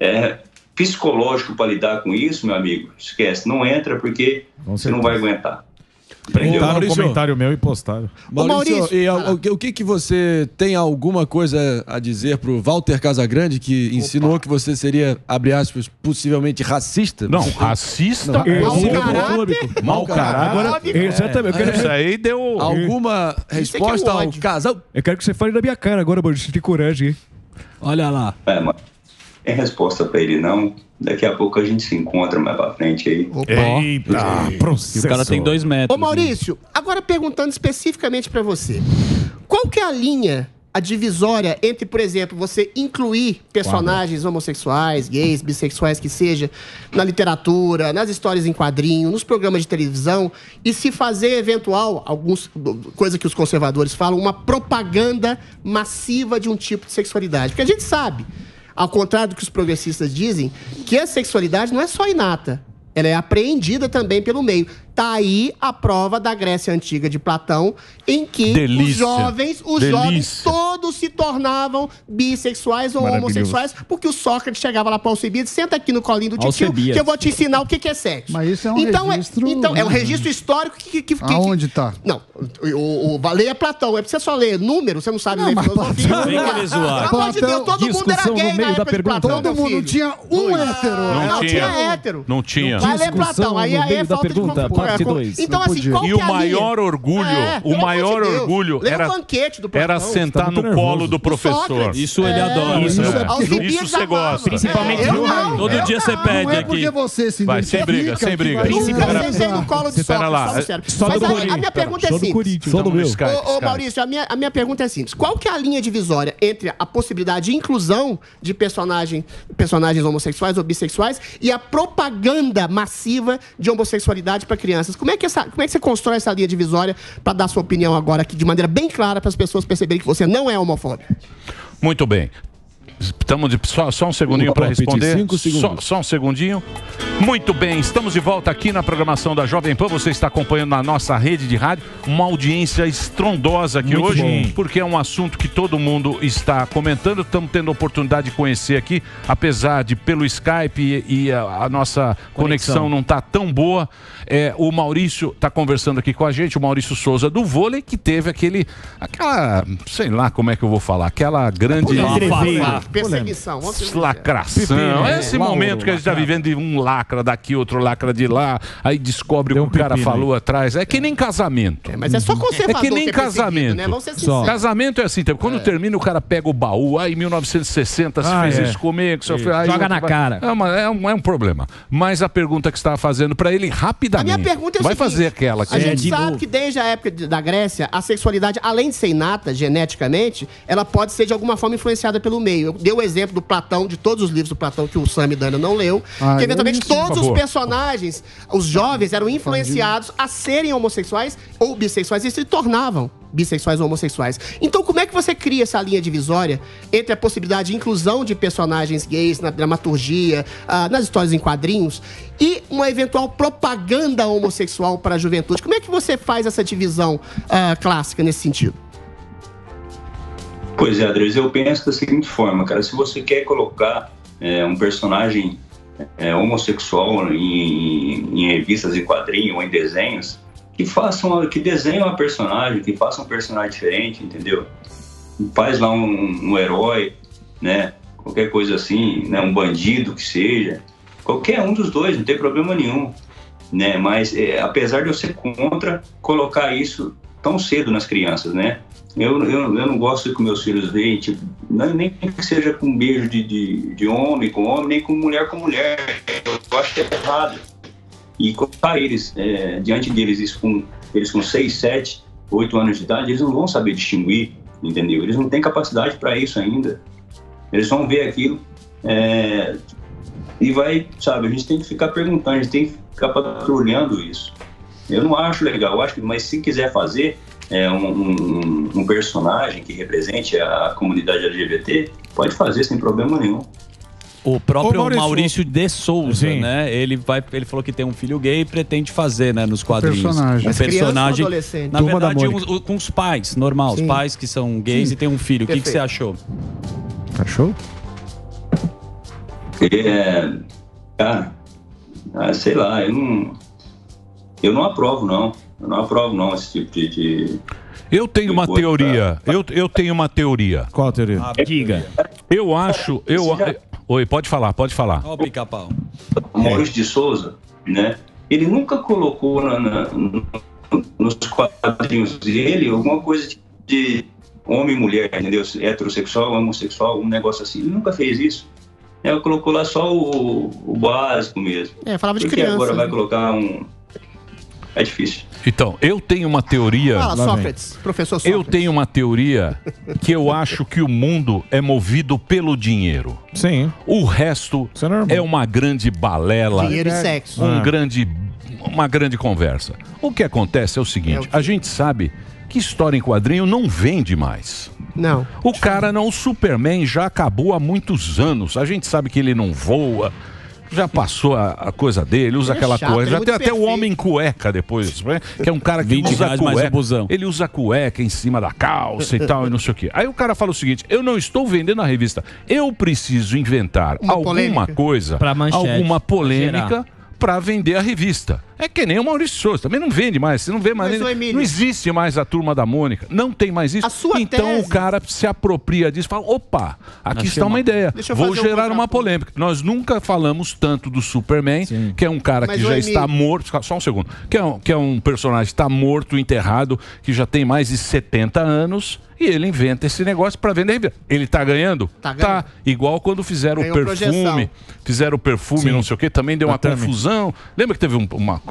é, psicológico para lidar com isso, meu amigo, esquece, não entra porque você não vai aguentar. O Maurício. comentário meu e postaram. Maurício, Maurício, e, o, que- o que que você tem alguma coisa a dizer pro Walter Casagrande que insinuou que você seria, abre aspas, possivelmente racista? Não, racista. Ou caráter. Mau caráter. Exatamente. Eu quero, Isso aí deu. Alguma resposta ao ódio. casal? eu quero que você fale na minha cara agora, Maurício. Tem coragem, hein? Olha lá. É, mas tem resposta para ele não. Daqui a pouco a gente se encontra mais para frente aí. Eita, E o cara tem dois metros. Ô Maurício, agora perguntando especificamente pra você. Qual que é a linha, a divisória entre, por exemplo, você incluir personagens homossexuais, gays, bissexuais, que seja, na literatura, nas histórias em quadrinho, nos programas de televisão, e se fazer eventual, alguns, coisa que os conservadores falam, uma propaganda massiva de um tipo de sexualidade? Porque a gente sabe, ao contrário do que os progressistas dizem, que a sexualidade não é só inata. Ela é apreendida também pelo meio. Tá aí a prova da Grécia Antiga de Platão, em que os Delícia. jovens, os Delícia. jovens todos se tornavam bissexuais ou homossexuais, porque o Sócrates chegava lá para Alcebiades, senta aqui no colinho do tio Alcebiades. que eu vou te ensinar o que que é sexo. Mas isso é um então, registro- É, então, é um registro histórico que... que, que- que- Aonde tá? Não, o, o, o, leia Platão. É pra você só ler número, você não sabe ler filosofia. Platão- Vem querer zoar. Pelo amor de Deus, todo mundo era gay na época de. Platão, Todo mundo tinha um hétero. Não Não, tinha. tinha hétero. Não tinha. Vai ler Platão, aí, é falta de. Parte É, dois. Então, Não assim, podia. qual E que o é a maior orgulho, É, o maior de orgulho o era, banquete do era sentar Tá no muito colo do professor. Isso ele adora. Isso, Isso é. Aos isso você gosta. Principalmente Eu não? Todo eu dia você pede não é aqui. porque você se Vai, sem briga, sem briga. Sentei no colo de Espera Sócrates, lá. sério. Só Mas do a- a, Corinthians. minha pergunta é do simples. Corinthians, Só do meu. Ô. Maurício, a minha, a minha pergunta é simples. Qual que é a linha divisória entre a possibilidade de inclusão de personagem, personagens homossexuais ou bissexuais e a propaganda massiva de homossexualidade para crianças? Como é, que essa, como é que você constrói essa linha divisória para dar sua opinião agora aqui de maneira bem clara para as pessoas perceberem que você não é homofóbico? Muito bem. Estamos de só, só um segundinho Um para responder. cinco Só, segundos. só um segundinho. Muito bem, estamos de volta aqui na programação da Jovem Pan. Você está acompanhando na nossa rede de rádio uma audiência estrondosa aqui Muito hoje, bom. porque é um assunto que todo mundo está comentando. Estamos tendo a oportunidade de conhecer aqui, apesar de pelo Skype e, e a, a nossa conexão, Conexão. não está tão boa. É, o Maurício está conversando aqui com a gente, o Maurício Souza do vôlei, que teve aquele, aquela, sei lá como é que eu vou falar, aquela grande Perseguição. lacração. É, Esse momento que a gente está vivendo de um lacra daqui, outro lacra de lá, aí descobre o que o cara falou atrás. É que nem casamento. mas é só conservador É que nem é casamento. né? Vamos ser sinceros. Casamento é assim, quando termina o cara pega o baú, aí em 1960 se Ah, fez é. isso comigo, Joga na vai- cara. É, uma- é um, é um problema. Mas a pergunta que você estava fazendo para ele A rapidamente. minha pergunta é o Vai seguinte, fazer aquela que A gente sabe que desde a época da Grécia, a sexualidade, além de ser inata geneticamente, ela pode ser de alguma forma influenciada pelo meio. Eu dei o exemplo do Platão, de todos os livros do Platão que o Sam Dana não leu, Ah, que eventualmente eu li sim, todos os personagens, os jovens, eram influenciados a serem homossexuais ou bissexuais e se tornavam bissexuais ou homossexuais. Então, como é que você cria essa linha divisória entre a possibilidade de inclusão de personagens gays na dramaturgia, ah, nas histórias em quadrinhos, e uma eventual propaganda homossexual para a juventude? Como é que você faz essa divisão ah, clássica nesse sentido? Pois é, Andres, eu penso da seguinte forma, cara, se você quer colocar é, um personagem é, homossexual em, em revistas de quadrinhos ou em desenhos, que façam, que desenhem uma personagem, que façam um personagem diferente, entendeu? Faz lá um, um herói, né? Qualquer coisa assim, né? Um bandido que seja, qualquer um dos dois, não tem problema nenhum, né? Mas é, apesar de eu ser contra colocar isso tão cedo nas crianças, né? Eu, eu, eu não gosto que meus filhos veem, tipo, não- nem que seja com beijo de, de, de homem com homem, nem com mulher com mulher. Eu acho que é errado. E colocar eles, é, diante deles, isso com, eles com 6, 7, 8 anos de idade, eles não vão saber distinguir, entendeu? Eles não têm capacidade para isso ainda. Eles vão ver aquilo é, e vai, sabe, a gente tem que ficar perguntando, a gente tem que ficar patrulhando isso. Eu não acho legal, acho que, mas se quiser fazer é, um, um- um personagem que represente a comunidade LGBT, pode fazer sem problema nenhum. O próprio Ô, Maurício, Maurício, de Souza, Sim. né? Ele, vai, ele falou que tem um filho gay e pretende fazer, né, nos quadrinhos. personagem. Um personagem. adolescente? Na Turma da verdade, um- com os pais, normal. Sim. Os pais que são gays Sim. e têm um filho. O que, que você achou? Achou? É, cara, ah, sei lá, eu não, eu não aprovo não, eu não aprovo não esse tipo de, de Eu tenho uma teoria. Eu, eu tenho uma teoria. Qual a teoria? diga. Eu acho. Eu, Oi, pode falar, pode falar. Ó o pica-pau. o Maurício de Souza, né? Ele nunca colocou na- na- no- nos quadrinhos dele alguma coisa de, de homem e mulher, entendeu? Heterossexual, homossexual, um negócio assim. Ele nunca fez isso. Ela colocou lá só o, o básico mesmo. É, falava de Porque criança. agora vai né? colocar um. É difícil. Então, eu tenho uma teoria. Fala, Sócrates, professor Sócrates. Eu tenho uma teoria que eu acho que o mundo é movido pelo dinheiro. Sim. O resto é, uma grande balela. Dinheiro e sexo. Um Ah. grande, uma grande conversa. O que acontece é o seguinte: a gente sabe que história em quadrinho não vende mais. Não. O cara não, o Superman já acabou há muitos anos. A gente sabe que ele não voa. Já passou a, a coisa dele, usa Ele é aquela chato, coisa. é Já muito tem até o homem cueca depois, né? que é um cara que 20 usa cueca. busão. Ele usa cueca em cima da calça e tal, e não sei o quê. Aí o cara fala o seguinte: eu não estou vendendo a revista. Eu preciso inventar Uma alguma polêmica. coisa, Pra manchete, alguma polêmica para vender a revista. É que nem o Maurício Souza, também não vende mais. Você não vê mais. Nem- não existe mais a turma da Mônica. Não tem mais isso. então tese- o cara se apropria disso e fala: opa, aqui Achei está uma, uma- ideia. Deixa eu Vou fazer um gerar uma polêmica. Nós nunca falamos tanto do Superman, que é um cara Mas, que já Emílio- está morto. Só um segundo. Que é um, que é um personagem que está morto, enterrado, que já tem mais de 70 anos. E ele inventa esse negócio para vender. Ele tá ganhando? Tá ganhando. Igual quando fizeram o perfume. projeção. Fizeram o perfume, não sei o quê, também deu uma Tatame. confusão. Lembra que teve um- uma.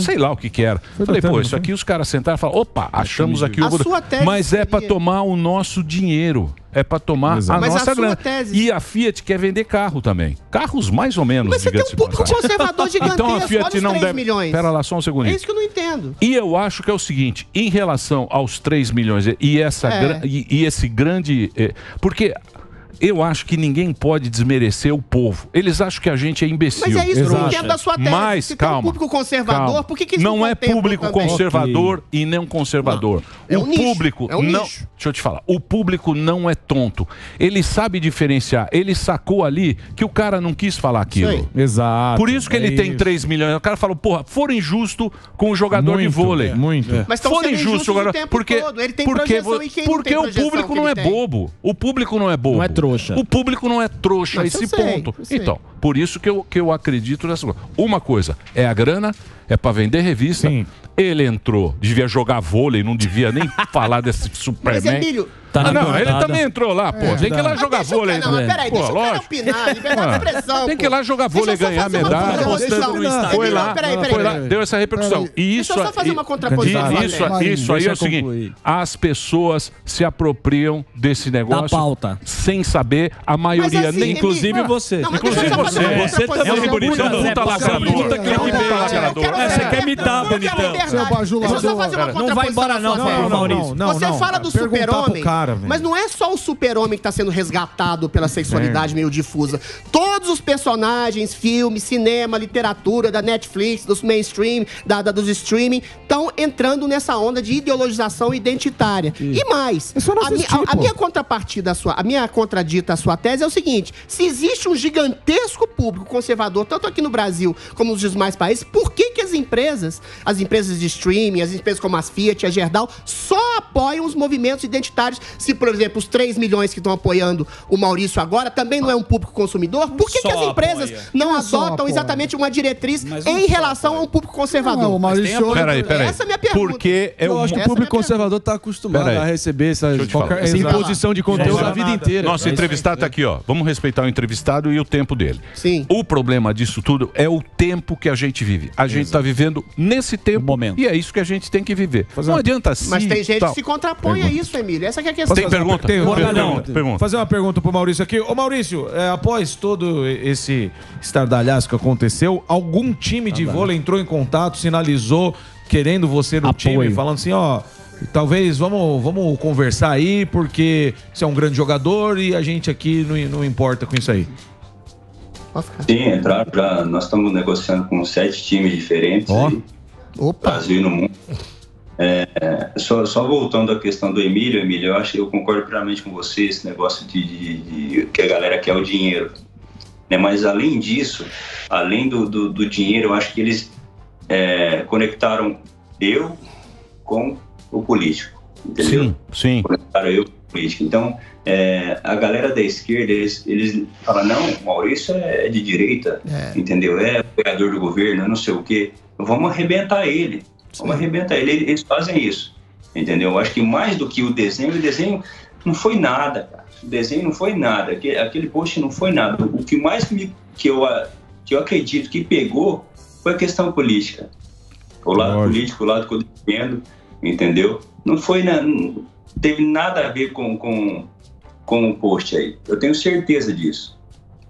Sei lá o que que era. Foi Falei, pô, isso aqui os caras sentaram e falaram: opa, achamos aqui A o. sua tese Mas é para tomar o nosso dinheiro. É para tomar Exato. a Mas a nossa sua grana. tese- E a Fiat quer vender carro também. Carros mais ou menos, Mas você tem um público conservador gigantesco. Então a Fiat não 3 deve. milhões. Pera lá, só um É segundinho. isso que eu não entendo. E eu acho que é o seguinte, em relação aos 3 milhões e, essa É. gra- e, e esse grande. eh, porque eu acho que ninguém pode desmerecer o povo. Eles acham que a gente é imbecil. Mas é isso que eu não Exato. entendo da sua tese. Mas, Se tem um calma. público conservador, calma. por que que não não é público também? conservador e não conservador. É o um nicho, público é um não. nicho. Deixa eu te falar. O público não é tonto. Ele sabe diferenciar. Ele sacou ali que o cara não quis falar aquilo. Exato. Por isso que ele é tem isso. 3 milhões. O cara falou, porra, foram injusto com o jogador de Muito, vôlei. muito. Mas estão Foram sendo injustos injustos o agora. tempo Porque, todo. Ele tem porque, projeção e quem não porque tem o público não é ele tem? bobo. O público não é bobo. Não é trouxa. O público não é trouxa a Mas esse ponto. sei. Então, por isso que eu, que eu acredito nessa coisa. Uma coisa é a grana, é pra vender revista. Sim. Ele entrou, devia jogar vôlei, não devia nem falar desse Mas, Superman. Emílio, Tá Ah, não, ele também entrou lá, pô. tem que ir lá mas jogar deixa vôlei. Não, mas peraí, Pô, deixa o cara lógico. opinar, Ah, expressão. Tem que ir lá jogar Deixa vôlei, ganhar medalha. contraposição. Postando no Instagram. Foi lá, peraí, peraí, foi lá, peraí. deu essa repercussão. E Deixa isso, eu só fazer uma contraposição. Isso, isso aí é deixa o seguinte: as pessoas se apropriam desse negócio pauta. sem saber, a maioria assim, nem. Emílio, Inclusive você. não, mas Inclusive deixa só você. uma Você também, contraposição. bonitão. Puta lacrador. puta Puta lacrador. Eu quero É, você quer mitar, Eu quero bonitão. Seu bajulador. Deixa eu só fazer uma não vai embora não, Maurício. Você fala do super-homem, mas não é só o super-homem que está sendo resgatado pela sexualidade meio difusa. Todos os personagens, filmes, cinema, literatura, da Netflix, dos mainstream, da, da- dos streaming, estão entrando nessa onda de ideologização identitária. E mais, É a, a- a minha contrapartida, à sua, a minha contradita à sua tese é o seguinte: se existe um gigantesco público conservador, tanto aqui no Brasil como nos demais países, por que, que as empresas, as empresas de streaming, as empresas como as Fiat, a Gerdau, só apoiam os movimentos identitários? Se, por exemplo, os 3 milhões que estão apoiando o Maurício agora também não é um público consumidor, por que, que as empresas apoia. não é adotam apoia. exatamente uma diretriz em relação a um público conservador? Não, o Maurício. Peraí, peraí. Essa é a minha pergunta. Porque é Eu o. acho que o é público conservador está acostumado a receber essa, eu falar. essa imposição de conteúdo a vida inteira. Nosso É entrevistado tá aqui, ó. Vamos respeitar o entrevistado e o tempo dele. Sim. O problema disso tudo é o tempo que a gente vive. A gente está vivendo nesse tempo momento. e é isso que a gente tem que viver. Não adianta assim. Mas tem gente tal. que se contrapõe a isso, Emílio. Essa que é a questão. Tem pergunta? Tem, Pergunta, pergunta, pergunta. Fazer uma pergunta pro Maurício aqui. Ô Maurício, é, após todo esse estardalhaço que aconteceu, algum time de vôlei entrou em contato, sinalizou, querendo você no Apoio. time, falando assim, ó, talvez vamos, vamos conversar aí, porque você é um grande jogador e a gente aqui não, não importa com isso aí. Pode ficar. Sim, entraram já. Nós estamos negociando com sete times diferentes Ó. aí, Opa. Brasil e no mundo. É, só, só voltando à questão do Emílio, Emílio, eu acho que eu concordo plenamente com você, esse negócio de, de- de- que a galera quer o dinheiro. Né? Mas além disso, além do, do, do dinheiro, eu acho que eles é, conectaram eu com o político. Entendeu? Sim, sim. para eu política. Então, é, a galera da esquerda, eles, eles falam, não, Maurício é de direita, entendeu? É apoiador do governo, é não sei o quê. Vamos arrebentar ele. Vamos arrebentar ele. Eles fazem isso, entendeu? Eu acho que mais do que o desenho, o desenho não foi nada, cara. O desenho não foi nada. Aquele, aquele post não foi nada. O que mais me, que, eu, que eu acredito que pegou foi a questão política. O lado Lógico. político, o lado que eu defendo, entendeu? Não foi na, não teve nada a ver com, com, com o post aí. Eu tenho certeza disso.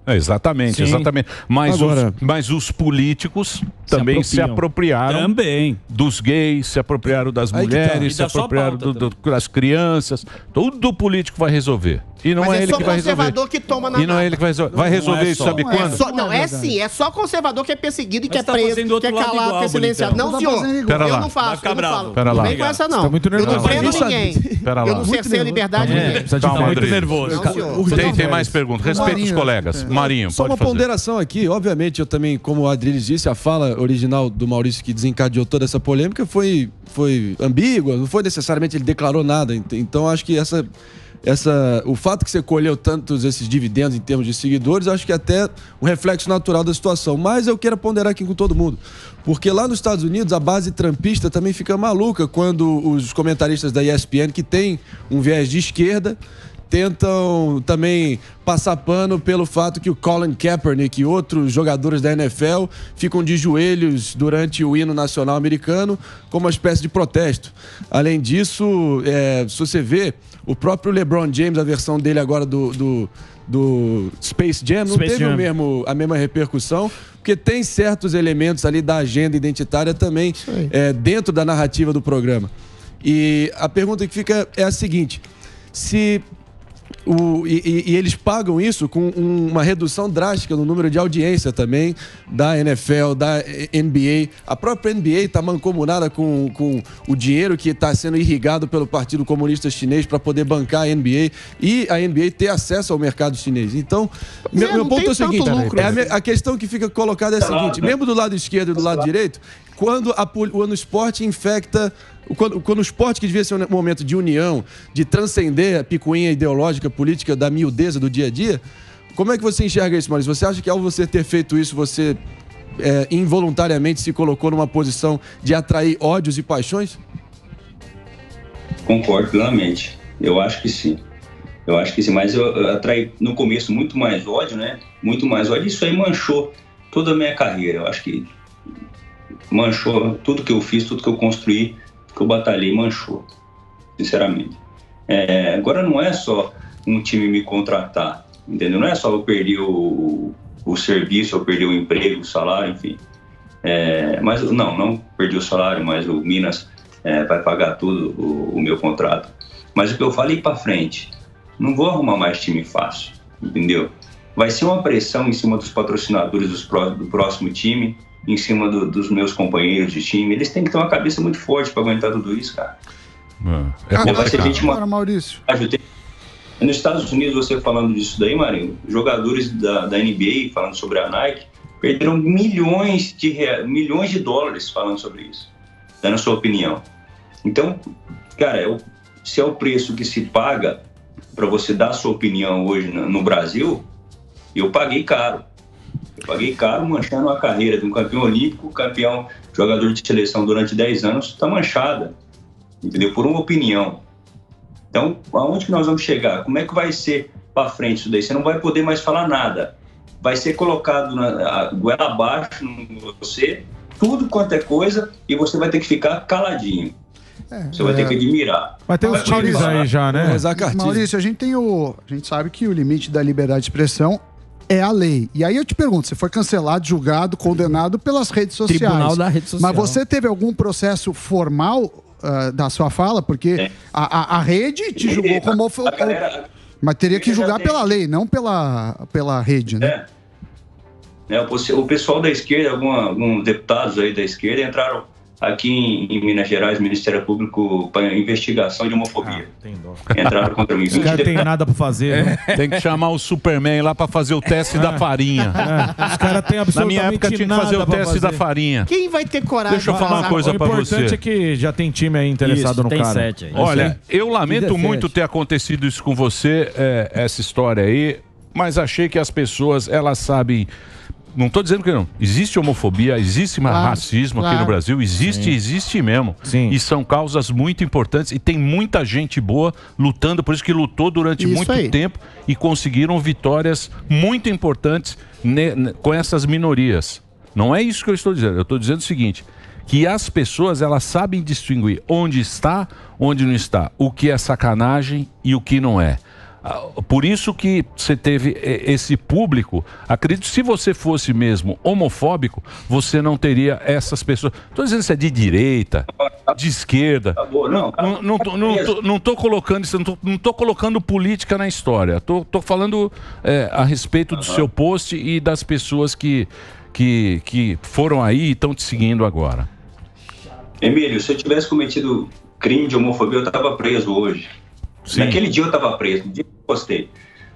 É, exatamente, Sim. exatamente. Mas, Agora- os, mas os políticos também se apropriam. apropriaram Também. dos gays, se apropriaram das tá. mulheres, E se apropriaram do- do- das crianças. Tudo o político vai resolver. E não Mas é é ele só que vai resolver. conservador que toma na E não é ele que vai resolver. Vai Não resolver é isso, sabe Não é. quando? Só- não, é é sim, é só conservador que é perseguido e que Mas é tá preso, fazendo que é lado calado, igual, que é silenciado. bonitão. Não, Tá senhor. fazendo igual. Pera eu lá. não faço, ficar eu não bravo. falo. Pera não lá. vem com essa, não. Tá muito eu não nervoso. prendo isso- ninguém. Pera Eu lá. não cerceio a liberdade de É, ninguém. Precisa de Tá Calma, muito Rodrigo. nervoso. Não, senhor. Tem, tem mais perguntas. Respeita os Marinho, colegas. é. Marinho, Só pode uma fazer. ponderação aqui, obviamente, eu também, como o Adriles disse, a fala original do Maurício que desencadeou toda essa polêmica foi, foi ambígua, não foi necessariamente ele declarou nada. ent- Então acho que essa essa, o fato que você colheu tantos esses dividendos em termos de seguidores, acho que é até um reflexo natural da situação. Mas eu quero ponderar aqui com todo mundo. Porque lá nos Estados Unidos, a base trampista também fica maluca quando os comentaristas da ESPN, que tem um viés de esquerda, tentam também passar pano pelo fato que o Colin Kaepernick e outros jogadores da NFL ficam de joelhos durante o hino nacional americano como uma espécie de protesto. Além disso, é, se você vê, o próprio LeBron James, a versão dele agora do, do, do Space Jam, não Space teve Jam. O mesmo, a mesma repercussão, porque tem certos elementos ali da agenda identitária também é, dentro da narrativa do programa. E a pergunta que fica é a seguinte: se o- e, e- e eles pagam isso com um- uma redução drástica no número de audiência também da NFL, da NBA. A própria NBA está mancomunada com, com o dinheiro que está sendo irrigado pelo Partido Comunista Chinês para poder bancar a NBA e a NBA ter acesso ao mercado chinês. Então, meu, É, meu ponto é o seguinte: lucro, é a, né? a questão que fica colocada é a seguinte: mesmo do lado esquerdo e do lado direito, quando, a, quando o esporte infecta. Quando, quando o esporte, que devia ser um momento de união, de transcender a picuinha ideológica, política da miudeza do dia a dia, como é que você enxerga isso, Maurício? Você acha que ao você ter feito isso, você é, involuntariamente se colocou numa posição de atrair ódios e paixões? Concordo plenamente. Eu acho que sim. Eu acho que sim, mas eu, eu atraí no começo muito mais ódio, né? Muito mais ódio. Isso aí manchou toda a minha carreira. Eu acho que manchou tudo que eu fiz, tudo que eu construí, que eu batalhei, manchou. Sinceramente. É, agora não é só um time me contratar, entendeu? Não é só eu perder o, o serviço, eu perder o emprego, o salário, enfim. É, mas não, não perdi o salário, mas o Minas é, vai pagar tudo o, o meu contrato. Mas o que eu falei para frente, não vou arrumar mais time fácil, entendeu? Vai ser uma pressão em cima dos patrocinadores dos pró- do próximo time, em cima do- dos meus companheiros de time. Eles têm que ter uma cabeça muito forte para aguentar tudo isso, cara. É Vai ser complicado. gente Agora, Maurício. Nos Estados Unidos, você falando disso daí, Marinho, jogadores da, da NBA falando sobre a Nike perderam milhões de, milhões de dólares falando sobre isso, dando a sua opinião. Então, cara, é o- se é o preço que se paga para você dar a sua opinião hoje no, no Brasil, eu paguei caro. Eu paguei caro manchando a carreira de um campeão olímpico, campeão jogador de seleção durante 10 anos, está manchada, entendeu? Por uma opinião. Então, aonde que nós vamos chegar? Como é que vai ser para frente isso daí? Você não vai poder mais falar nada. Vai ser colocado na a goela abaixo em você, tudo quanto é coisa, e você vai ter que ficar caladinho. Você vai ter que admirar. Mas tem uns times aí já, né? Maurício, a gente tem o. A gente sabe que o limite da liberdade de expressão é a lei. E aí eu te pergunto, você foi cancelado, julgado, condenado pelas redes sociais. Tribunal da rede social. Mas você teve algum processo formal ah, da sua fala? Porque a, a, a rede te julgou como. ofo- Mas teria que julgar pela lei, não pela, pela rede, né? o posse- o pessoal da esquerda, alguma- alguns deputados aí da esquerda entraram aqui em, Minas Gerais, Ministério Público, para investigação de homofobia. Entraram contra mim. Os caras 20 têm nada pra fazer. né? Tem que chamar o Superman lá pra fazer o teste da farinha. É, Os caras têm Na absolutamente minha época tinha que fazer o nada pra teste da fazer. farinha. Quem vai ter coragem Deixa eu falar uma coisa o pra importante você. é que já tem time aí interessado Isso, no tem cara. sete aí. Olha, eu lamento 17. muito ter acontecido isso com você, é, essa história aí, mas achei que as pessoas, elas sabem. Não estou dizendo que não. Existe homofobia, existe Claro, racismo aqui claro. no Brasil, existe, existe mesmo. E são causas muito importantes e tem muita gente boa lutando, por isso que lutou durante Isso muito aí. tempo e conseguiram vitórias muito importantes ne- ne- com essas minorias. Não é isso que eu estou dizendo. Eu estou dizendo o seguinte: que as pessoas elas sabem distinguir onde está, onde não está, o que é sacanagem e o que não é. Ah, Por isso que você teve eh, esse público. Acredito que se você fosse mesmo homofóbico, você não teria essas pessoas. Estou dizendo se é de direita, de esquerda. Não, Não, não, tô- não, tô, não tô colocando isso, não tô, não tô colocando política na história. Tô, tô falando é, a respeito do seu post e das pessoas que, que, que foram aí e estão te seguindo agora. Emílio, se eu tivesse cometido crime de homofobia, eu estava preso hoje. Sim. Naquele dia eu estava preso, no dia que eu postei.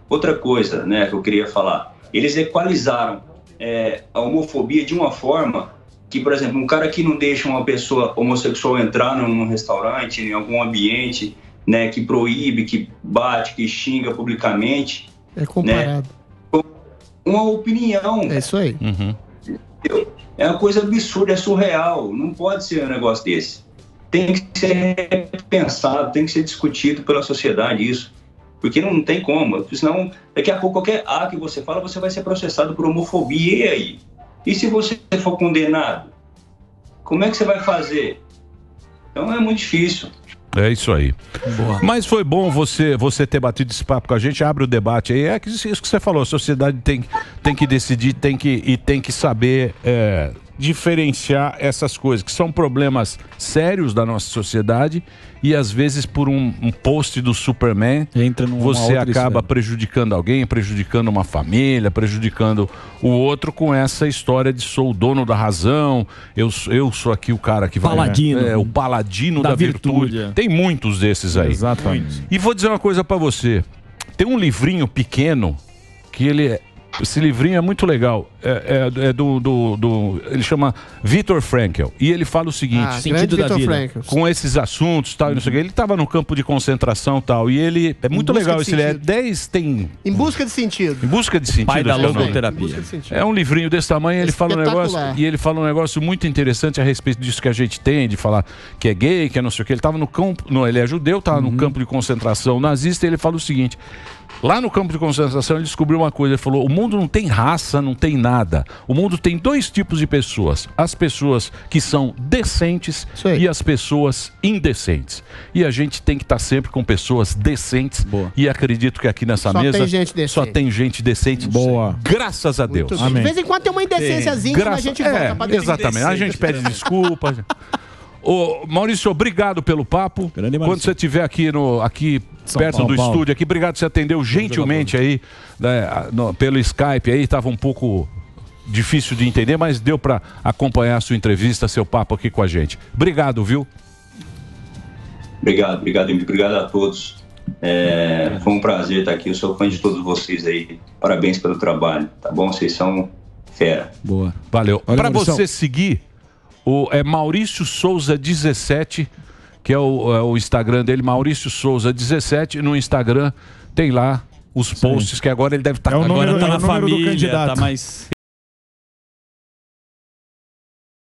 Outra coisa né, que eu queria falar, eles equalizaram é, a homofobia de uma forma que, por exemplo, um cara que não deixa uma pessoa homossexual entrar num restaurante, em algum ambiente, né, que proíbe, que bate, que xinga publicamente. É comparado. Uma opinião. É isso aí. Entendeu? É uma coisa absurda, é surreal. Não pode ser um negócio desse. Tem que ser pensado, tem que ser discutido pela sociedade isso. Porque não tem como. Senão, daqui a pouco, qualquer A que você fala, você vai ser processado por homofobia. E aí? E se você for condenado? Como é que você vai fazer? Então é muito difícil. É isso aí. Mas foi bom você você ter batido esse papo com a gente. Abre o debate aí. É que isso isso que você falou. A sociedade tem, tem que decidir tem que, e tem que saber é, diferenciar essas coisas, que são problemas sérios da nossa sociedade. E às vezes, por um, um post do Superman, você acaba esfera. prejudicando alguém, prejudicando uma família, prejudicando o outro com essa história de sou o dono da razão, eu, sou- eu sou aqui o cara que vai. Paladino. É, o paladino da, Da virtude. virtude, é. Tem muitos desses aí. Exatamente. E vou dizer uma coisa pra você. Tem um livrinho pequeno que ele é. Esse livrinho é muito legal. É, é- é do, do- do- Ele chama Viktor Frankl. E ele fala o seguinte: Ah, Sentido da vida. Frankl. Com esses assuntos tal, e não sei o quê. Ele estava no campo de concentração e tal. E ele. É muito legal esse. Ele é sentido. 10. Tem. Em busca de sentido. Em busca de sentido. Pai da é logoterapia. É um livrinho desse tamanho, ele fala um negócio e ele fala um negócio muito interessante a respeito disso que a gente tem, de falar que é gay, que é não sei o que. Ele estava no campo, não, ele é judeu, estava no campo de concentração nazista, e ele fala o seguinte: lá no campo de concentração ele descobriu uma coisa, ele falou: o mundo não tem raça, não tem nada. O mundo tem dois tipos de pessoas: as pessoas que são decentes e as pessoas indecentes. E a gente tem que estar sempre com pessoas decentes. E acredito que aqui nessa Só mesa tem gente decente. só tem gente decente. Boa. Graças a Deus. De vez em quando tem uma indecênciazinha, mas a gente volta é, pra. Exatamente. A gente pede desculpa. Ô, Maurício, obrigado pelo papo. Quando você estiver aqui, no, aqui perto Paulo. do Paulo. estúdio, aqui, obrigado por você atendeu gentilmente aí, né, no- pelo Skype aí, estava um pouco difícil de entender, mas deu para acompanhar a sua entrevista, seu papo aqui com a gente. Obrigado, viu? Obrigado, obrigado. Obrigado a todos. É, foi um prazer estar aqui. Eu sou fã de todos vocês aí. Parabéns pelo trabalho, tá bom? Vocês são fera. Boa. Valeu. Para você seguir, o, é Maurício Souza 17, que é o, é o Instagram dele, Maurício Souza 17. No Instagram tem lá os posts que agora ele deve estar É o agora número- tá é na do família, candidato. tá mais